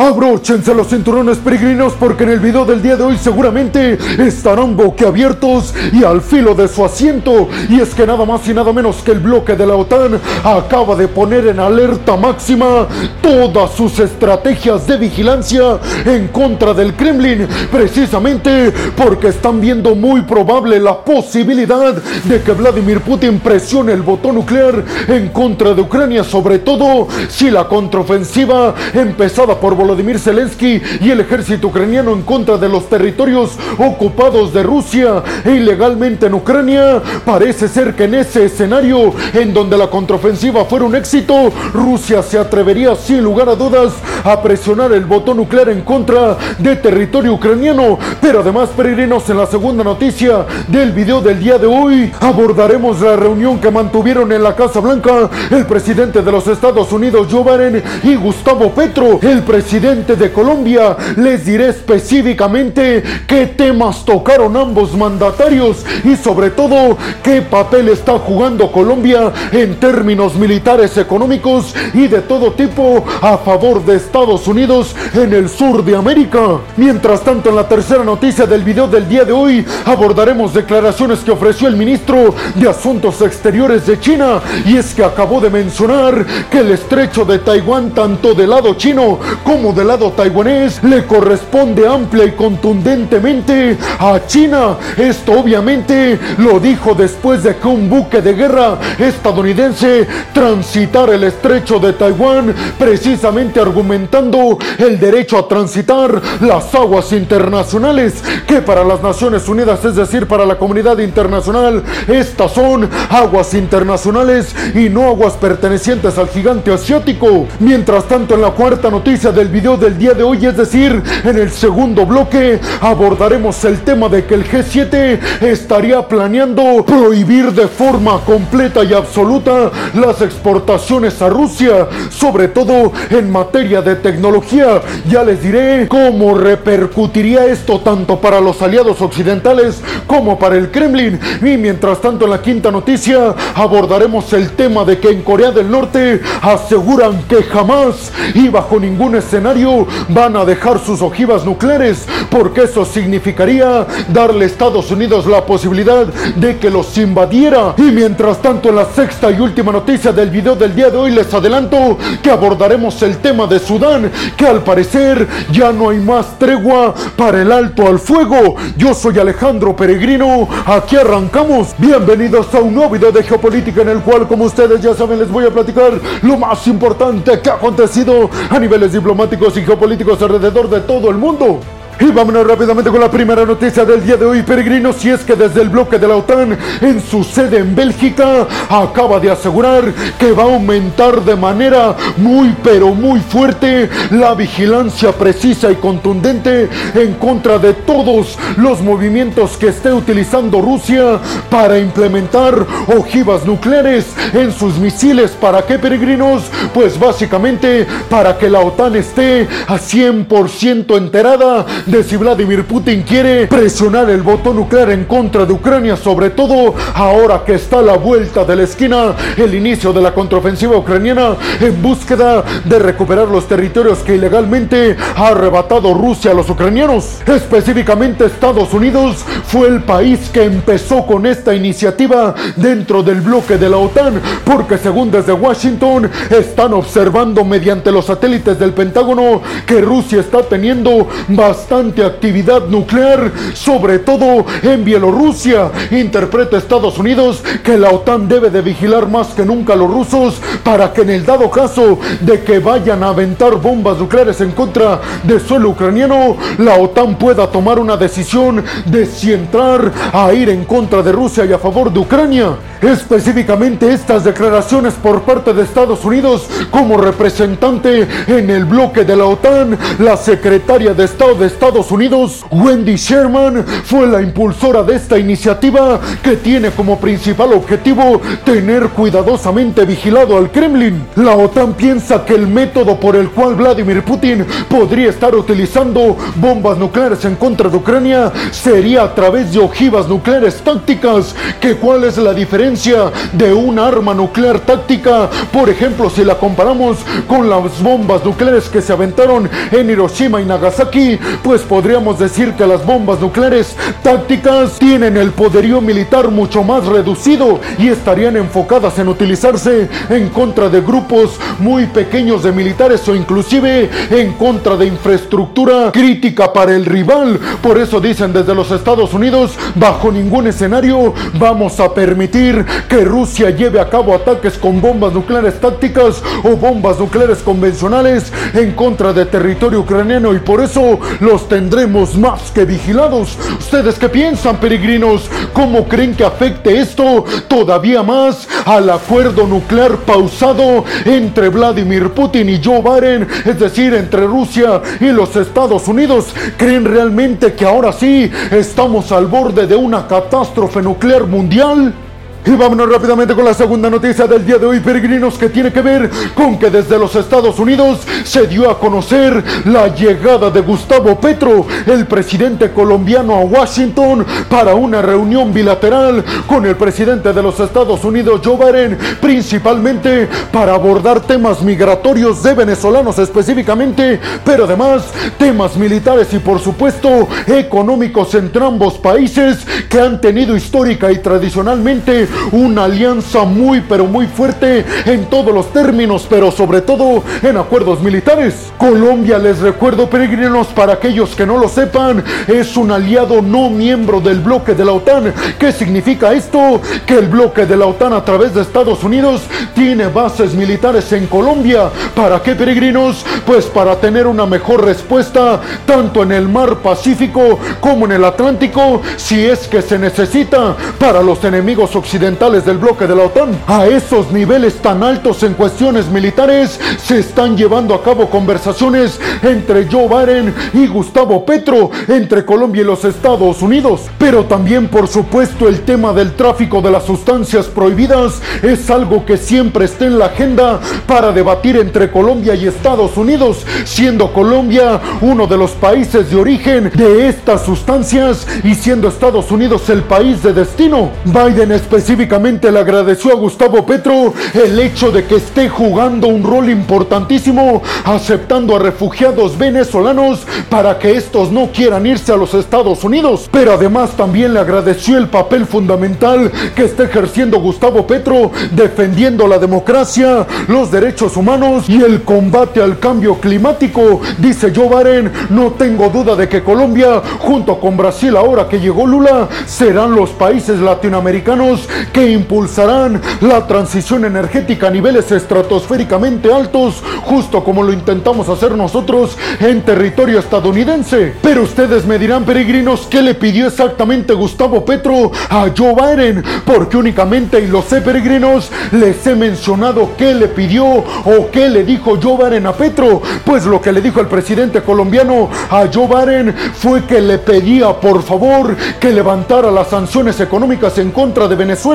Abróchense los cinturones peregrinos porque en el video del día de hoy seguramente estarán boquiabiertos y al filo de su asiento. Y es que nada más y nada menos que el bloque de la OTAN acaba de poner en alerta máxima todas sus estrategias de vigilancia en contra del Kremlin, precisamente porque están viendo muy probable la posibilidad de que Vladimir Putin presione el botón nuclear en contra de Ucrania, sobre todo si la contraofensiva empezada por Volodymyr Zelensky y el ejército ucraniano en contra de los territorios ocupados de Rusia e ilegalmente en Ucrania, parece ser que en ese escenario en donde la contraofensiva fuera un éxito, Rusia se atrevería sin lugar a dudas a presionar el botón nuclear en contra de territorio ucraniano. Pero además, peregrinos, en la segunda noticia del video del día de hoy, abordaremos la reunión que mantuvieron en la Casa Blanca el presidente de los Estados Unidos, Joe Biden, y Gustavo Petro, el presidente de Colombia. Les diré específicamente qué temas tocaron ambos mandatarios y sobre todo qué papel está jugando Colombia en términos militares, económicos y de todo tipo a favor de Estados Unidos en el sur de América. Mientras tanto, en la tercera noticia del video del día de hoy abordaremos declaraciones que ofreció el ministro de Asuntos Exteriores de China y es que acabó de mencionar que el estrecho de Taiwán, tanto del lado chino como del lado taiwanés, le corresponde amplia y contundentemente a China. Esto obviamente lo dijo después de que un buque de guerra estadounidense transitara el estrecho de Taiwán, precisamente argumentando el derecho a transitar las aguas internacionales, que para las Naciones Unidas, es decir, para la comunidad internacional, estas son aguas internacionales y no aguas pertenecientes al gigante asiático. Mientras tanto, en la cuarta noticia del video del día de hoy, es decir, en el segundo bloque, abordaremos el tema de que el G7 estaría planeando prohibir de forma completa y absoluta las exportaciones a Rusia, sobre todo en materia de tecnología. Ya les diré cómo repercutiría esto tanto para los aliados occidentales como para el Kremlin. Y mientras tanto, en la quinta noticia abordaremos el tema de que en Corea del Norte aseguran que jamás y bajo ningún escenario van a dejar sus ojivas nucleares, porque eso significaría darle Estados Unidos la posibilidad de que los invadiera. Y mientras tanto, en la sexta y última noticia del video del día de hoy les adelanto que abordaremos el tema de Sudán, que al parecer ya no hay más tregua para el alto al fuego. Yo soy Alejandro Peregrino, aquí arrancamos. Bienvenidos a un nuevo video de geopolítica en el cual, como ustedes ya saben, les voy a platicar lo más importante que ha acontecido a niveles diplomáticos y geopolíticos alrededor de todo el mundo. Y vámonos rápidamente con la primera noticia del día de hoy, peregrinos, si es que desde el bloque de la OTAN en su sede en Bélgica acaba de asegurar que va a aumentar de manera muy pero muy fuerte la vigilancia precisa y contundente en contra de todos los movimientos que esté utilizando Rusia para implementar ojivas nucleares en sus misiles. ¿Para qué, peregrinos? Pues básicamente para que la OTAN esté a 100% enterada de si Vladimir Putin quiere presionar el botón nuclear en contra de Ucrania, sobre todo ahora que está a la vuelta de la esquina el inicio de la contraofensiva ucraniana en búsqueda de recuperar los territorios que ilegalmente ha arrebatado Rusia a los ucranianos. Específicamente Estados Unidos fue el país que empezó con esta iniciativa dentro del bloque de la OTAN, porque según desde Washington están observando mediante los satélites del Pentágono que Rusia está teniendo bastante actividad nuclear, sobre todo en Bielorrusia. Interpreta Estados Unidos que la OTAN debe de vigilar más que nunca a los rusos para que en el dado caso de que vayan a aventar bombas nucleares en contra de suelo ucraniano, la OTAN pueda tomar una decisión de si entrar a ir en contra de Rusia y a favor de Ucrania. Específicamente estas declaraciones por parte de Estados Unidos como representante en el bloque de la OTAN, la secretaria de Estado de Estados Estados Unidos, Wendy Sherman, fue la impulsora de esta iniciativa que tiene como principal objetivo tener cuidadosamente vigilado al Kremlin. La OTAN piensa que el método por el cual Vladimir Putin podría estar utilizando bombas nucleares en contra de Ucrania sería a través de ojivas nucleares tácticas. ¿Que ¿Cuál es la diferencia de una arma nuclear táctica? Por ejemplo, si la comparamos con las bombas nucleares que se aventaron en Hiroshima y Nagasaki, pues podríamos decir que las bombas nucleares tácticas tienen el poderío militar mucho más reducido y estarían enfocadas en utilizarse en contra de grupos muy pequeños de militares o inclusive en contra de infraestructura crítica para el rival. Por eso dicen desde los Estados Unidos, bajo ningún escenario vamos a permitir que Rusia lleve a cabo ataques con bombas nucleares tácticas o bombas nucleares convencionales en contra de territorio ucraniano y por eso los tendremos más que vigilados. ¿Ustedes qué piensan, peregrinos? ¿Cómo creen que afecte esto todavía más al acuerdo nuclear pausado entre Vladimir Putin y Joe Biden, es decir, entre Rusia y los Estados Unidos? ¿Creen realmente que ahora sí estamos al borde de una catástrofe nuclear mundial? Y vámonos rápidamente con la segunda noticia del día de hoy, peregrinos, que tiene que ver con que desde los Estados Unidos se dio a conocer la llegada de Gustavo Petro, el presidente colombiano, a Washington para una reunión bilateral con el presidente de los Estados Unidos, Joe Biden, principalmente para abordar temas migratorios de venezolanos específicamente, pero además temas militares y por supuesto económicos entre ambos países que han tenido histórica y tradicionalmente una alianza muy pero muy fuerte en todos los términos, pero sobre todo en acuerdos militares. Colombia, les recuerdo peregrinos, para aquellos que no lo sepan, es un aliado no miembro del bloque de la OTAN. ¿Qué significa esto? Que el bloque de la OTAN a través de Estados Unidos tiene bases militares en Colombia. ¿Para qué peregrinos? Pues para tener una mejor respuesta tanto en el mar Pacífico como en el Atlántico si es que se necesita para los enemigos occidentales del bloque de la OTAN. A esos niveles tan altos en cuestiones militares se están llevando a cabo conversaciones entre Joe Biden y Gustavo Petro, entre Colombia y los Estados Unidos. Pero también, por supuesto, el tema del tráfico de las sustancias prohibidas es algo que siempre está en la agenda para debatir entre Colombia y Estados Unidos, siendo Colombia uno de los países de origen de estas sustancias y siendo Estados Unidos el país de destino. Biden especialmente específicamente le agradeció a Gustavo Petro el hecho de que esté jugando un rol importantísimo aceptando a refugiados venezolanos para que estos no quieran irse a los Estados Unidos. Pero además también le agradeció el papel fundamental que está ejerciendo Gustavo Petro defendiendo la democracia, los derechos humanos y el combate al cambio climático. Dice Joe Biden, no tengo duda de que Colombia, junto con Brasil ahora que llegó Lula, serán los países latinoamericanos que impulsarán la transición energética a niveles estratosféricamente altos, justo como lo intentamos hacer nosotros en territorio estadounidense. Pero ustedes me dirán, peregrinos, ¿qué le pidió exactamente Gustavo Petro a Joe Biden? Porque únicamente, y lo sé, peregrinos, les he mencionado qué le pidió o qué le dijo Joe Biden a Petro. Pues lo que le dijo el presidente colombiano a Joe Biden fue que le pedía, por favor, que levantara las sanciones económicas en contra de Venezuela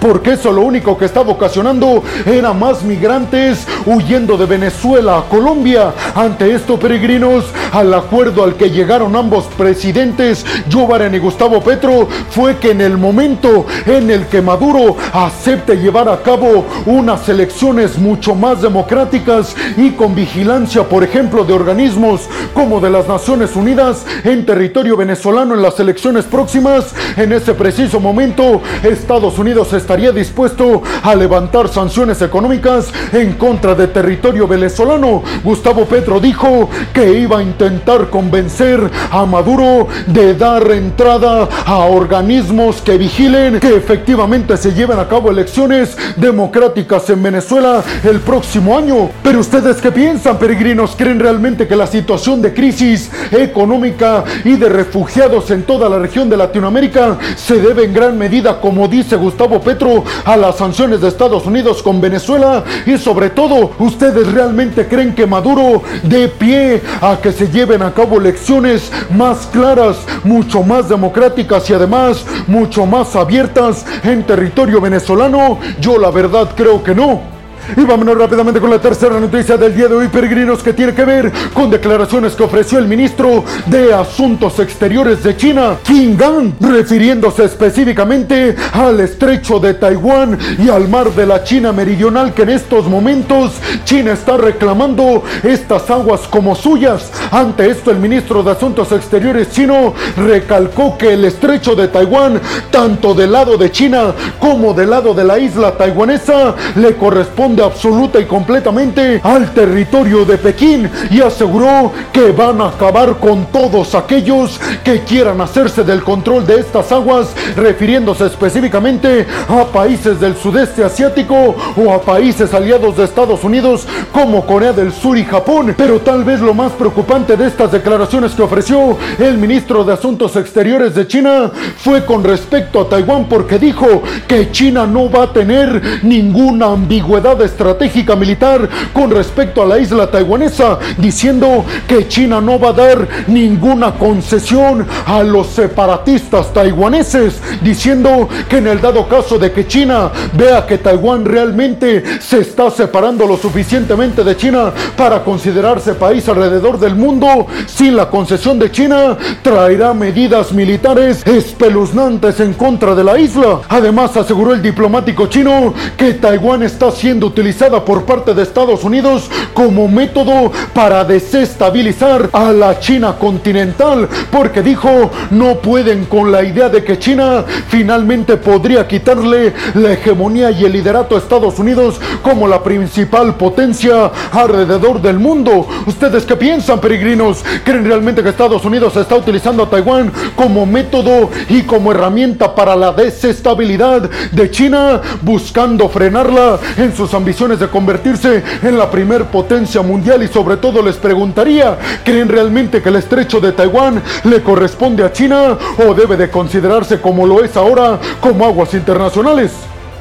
porque eso lo único que estaba ocasionando era más migrantes huyendo de Venezuela a Colombia. Ante esto, peregrinos, al acuerdo al que llegaron ambos presidentes, Biden y Gustavo Petro, fue que en el momento en el que Maduro acepte llevar a cabo unas elecciones mucho más democráticas y con vigilancia, por ejemplo, de organismos como de las Naciones Unidas en territorio venezolano en las elecciones próximas, en ese preciso momento Estados Unidos estaría dispuesto a levantar sanciones económicas en contra de territorio venezolano. Gustavo Petro dijo que iba a intentar convencer a Maduro de dar entrada a organismos que vigilen que efectivamente se lleven a cabo elecciones democráticas en Venezuela el próximo año. Pero ustedes qué piensan, peregrinos? ¿Creen realmente que la situación de crisis económica y de refugiados en toda la región de Latinoamérica se debe en gran medida, como dice Gustavo Petro a las sanciones de Estados Unidos con Venezuela? Y sobre todo, ¿ustedes realmente creen que Maduro dé pie a que se lleven a cabo elecciones más claras, mucho más democráticas y además mucho más abiertas en territorio venezolano? Yo la verdad creo que no. Y vámonos rápidamente con la tercera noticia del día de hoy, peregrinos, que tiene que ver con declaraciones que ofreció el ministro de Asuntos Exteriores de China, Qin Gang, refiriéndose específicamente al estrecho de Taiwán y al mar de la China meridional que en estos momentos China está reclamando estas aguas como suyas. Ante esto, el ministro de Asuntos Exteriores chino recalcó que el estrecho de Taiwán, tanto del lado de China como del lado de la isla taiwanesa, le corresponde absoluta y completamente al territorio de Pekín y aseguró que van a acabar con todos aquellos que quieran hacerse del control de estas aguas, refiriéndose específicamente a países del sudeste asiático o a países aliados de Estados Unidos como Corea del Sur y Japón. Pero tal vez lo más preocupante de estas declaraciones que ofreció el ministro de Asuntos Exteriores de China fue con respecto a Taiwán porque dijo que China no va a tener ninguna ambigüedad estratégica militar con respecto a la isla taiwanesa, diciendo que China no va a dar ninguna concesión a los separatistas taiwaneses, diciendo que en el dado caso de que China vea que Taiwán realmente se está separando lo suficientemente de China para considerarse país alrededor del mundo, sin la concesión de China, traerá medidas militares espeluznantes en contra de la isla. Además, aseguró el diplomático chino que Taiwán está siendo utilizada por parte de Estados Unidos como método para desestabilizar a la China continental, porque dijo no pueden con la idea de que China finalmente podría quitarle la hegemonía y el liderato a Estados Unidos como la principal potencia alrededor del mundo. ¿Ustedes qué piensan, peregrinos? ¿Creen realmente que Estados Unidos está utilizando a Taiwán como método y como herramienta para la desestabilidad de China, buscando frenarla en sus ambiciones? de convertirse en la primer potencia mundial y sobre todo les preguntaría, ¿creen realmente que el estrecho de Taiwán le corresponde a China o debe de considerarse como lo es ahora como aguas internacionales?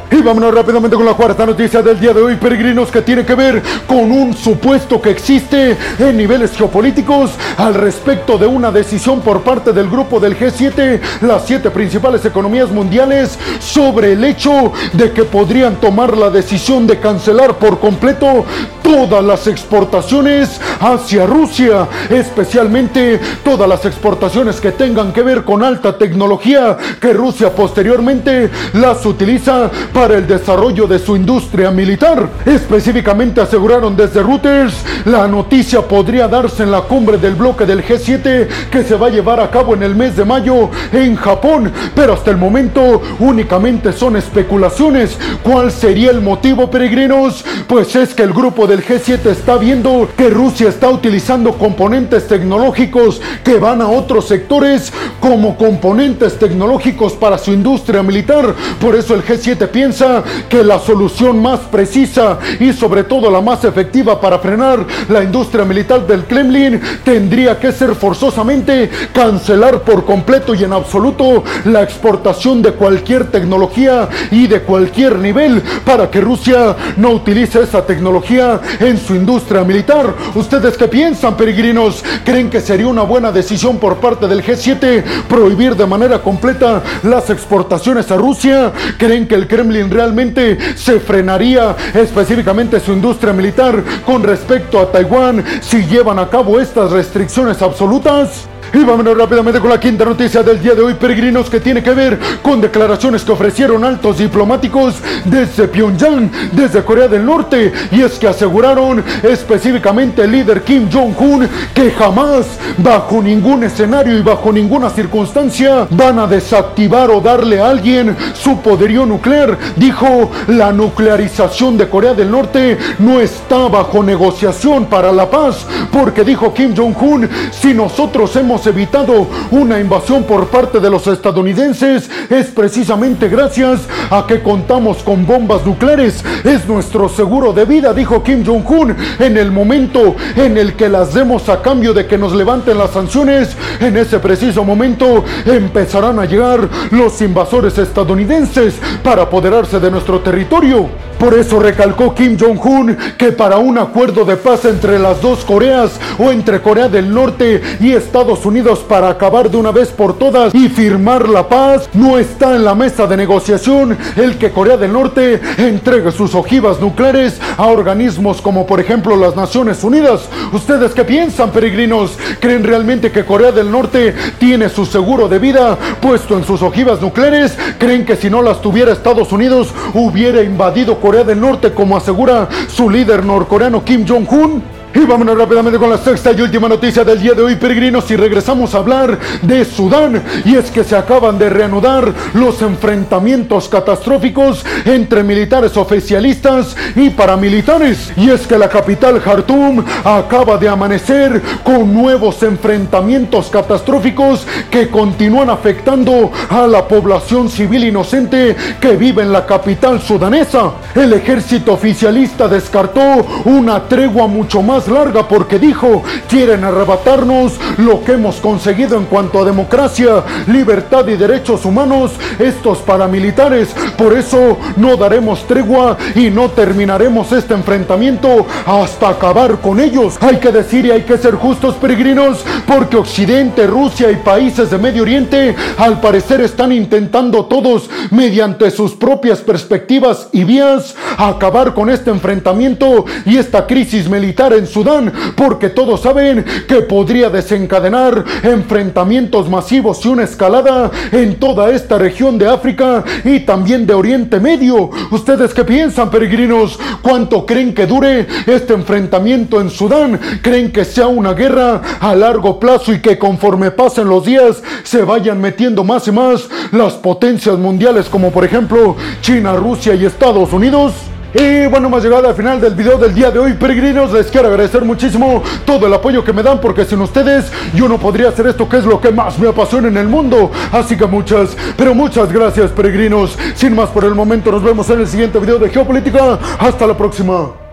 Y vámonos rápidamente con la cuarta noticia del día de hoy, peregrinos, que tiene que ver con un supuesto que existe en niveles geopolíticos al respecto de una decisión por parte del grupo del G7, las siete principales economías mundiales, sobre el hecho de que podrían tomar la decisión de cancelar por completo todas las exportaciones hacia Rusia, especialmente todas las exportaciones que tengan que ver con alta tecnología que Rusia posteriormente las utiliza para el desarrollo de su industria militar. Específicamente aseguraron desde Reuters, la noticia podría darse en la cumbre del bloque del G7 que se va a llevar a cabo en el mes de mayo en Japón, pero hasta el momento únicamente son especulaciones. ¿Cuál sería el motivo, peregrinos? Pues es que el grupo del G7 está viendo que Rusia está utilizando componentes tecnológicos que van a otros sectores como componentes tecnológicos para su industria militar. Por eso el G7 piensa que la solución más precisa y sobre todo la más efectiva para frenar la industria militar del Kremlin tendría que ser forzosamente cancelar por completo y en absoluto la exportación de cualquier tecnología y de cualquier nivel para que Rusia no utilice esa tecnología en su industria militar. ¿Ustedes qué piensan, peregrinos? ¿Creen que sería una buena decisión por parte del G7 prohibir de manera completa las exportaciones a Rusia? ¿Creen que el Kremlin realmente se frenaría específicamente su industria militar con respecto a Taiwán si llevan a cabo estas restricciones absolutas? Y vámonos rápidamente con la quinta noticia del día de hoy, peregrinos, que tiene que ver con declaraciones que ofrecieron altos diplomáticos desde Pyongyang, desde Corea del Norte. Y es que aseguraron específicamente el líder Kim Jong-un que jamás, bajo ningún escenario y bajo ninguna circunstancia, van a desactivar o darle a alguien su poderío nuclear. Dijo, la nuclearización de Corea del Norte no está bajo negociación para la paz, porque dijo Kim Jong-un, si nosotros hemos evitado una invasión por parte de los estadounidenses es precisamente gracias a que contamos con bombas nucleares. Es nuestro seguro de vida, dijo Kim Jong-un. En el momento en el que las demos a cambio de que nos levanten las sanciones, en ese preciso momento empezarán a llegar los invasores estadounidenses para apoderarse de nuestro territorio. Por eso recalcó Kim Jong-un que para un acuerdo de paz entre las dos Coreas o entre Corea del Norte y Estados Unidos para acabar de una vez por todas y firmar la paz, no está en la mesa de negociación el que Corea del Norte entregue sus ojivas nucleares a organismos como por ejemplo las Naciones Unidas. ¿Ustedes qué piensan, peregrinos? ¿Creen realmente que Corea del Norte tiene su seguro de vida puesto en sus ojivas nucleares? ¿Creen que si no las tuviera Estados Unidos hubiera invadido Corea del Norte como asegura su líder norcoreano Kim Jong-un? Y vámonos rápidamente con la sexta y última noticia del día de hoy, peregrinos, y regresamos a hablar de Sudán. Y es que se acaban de reanudar los enfrentamientos catastróficos entre militares oficialistas y paramilitares. Y es que la capital Khartoum acaba de amanecer con nuevos enfrentamientos catastróficos que continúan afectando a la población civil inocente que vive en la capital sudanesa. El ejército oficialista descartó una tregua mucho más larga porque dijo, quieren arrebatarnos lo que hemos conseguido en cuanto a democracia, libertad y derechos humanos, estos paramilitares. Por eso no daremos tregua y no terminaremos este enfrentamiento hasta acabar con ellos. Hay que decir y hay que ser justos peregrinos porque Occidente, Rusia y países de Medio Oriente al parecer están intentando todos mediante sus propias perspectivas y vías acabar con este enfrentamiento y esta crisis militar Sudán, porque todos saben que podría desencadenar enfrentamientos masivos y una escalada en toda esta región de África y también de Oriente Medio. ¿Ustedes qué piensan, peregrinos? ¿Cuánto creen que dure este enfrentamiento en Sudán? ¿Creen que sea una guerra a largo plazo y que conforme pasen los días se vayan metiendo más y más las potencias mundiales como por ejemplo China, Rusia y Estados Unidos? Y bueno, hemos llegado al final del video del día de hoy, peregrinos. Les quiero agradecer muchísimo todo el apoyo que me dan, porque sin ustedes yo no podría hacer esto que es lo que más me apasiona en el mundo. Así que muchas, pero muchas gracias, peregrinos. Sin más por el momento, nos vemos en el siguiente video de Geopolítica. Hasta la próxima.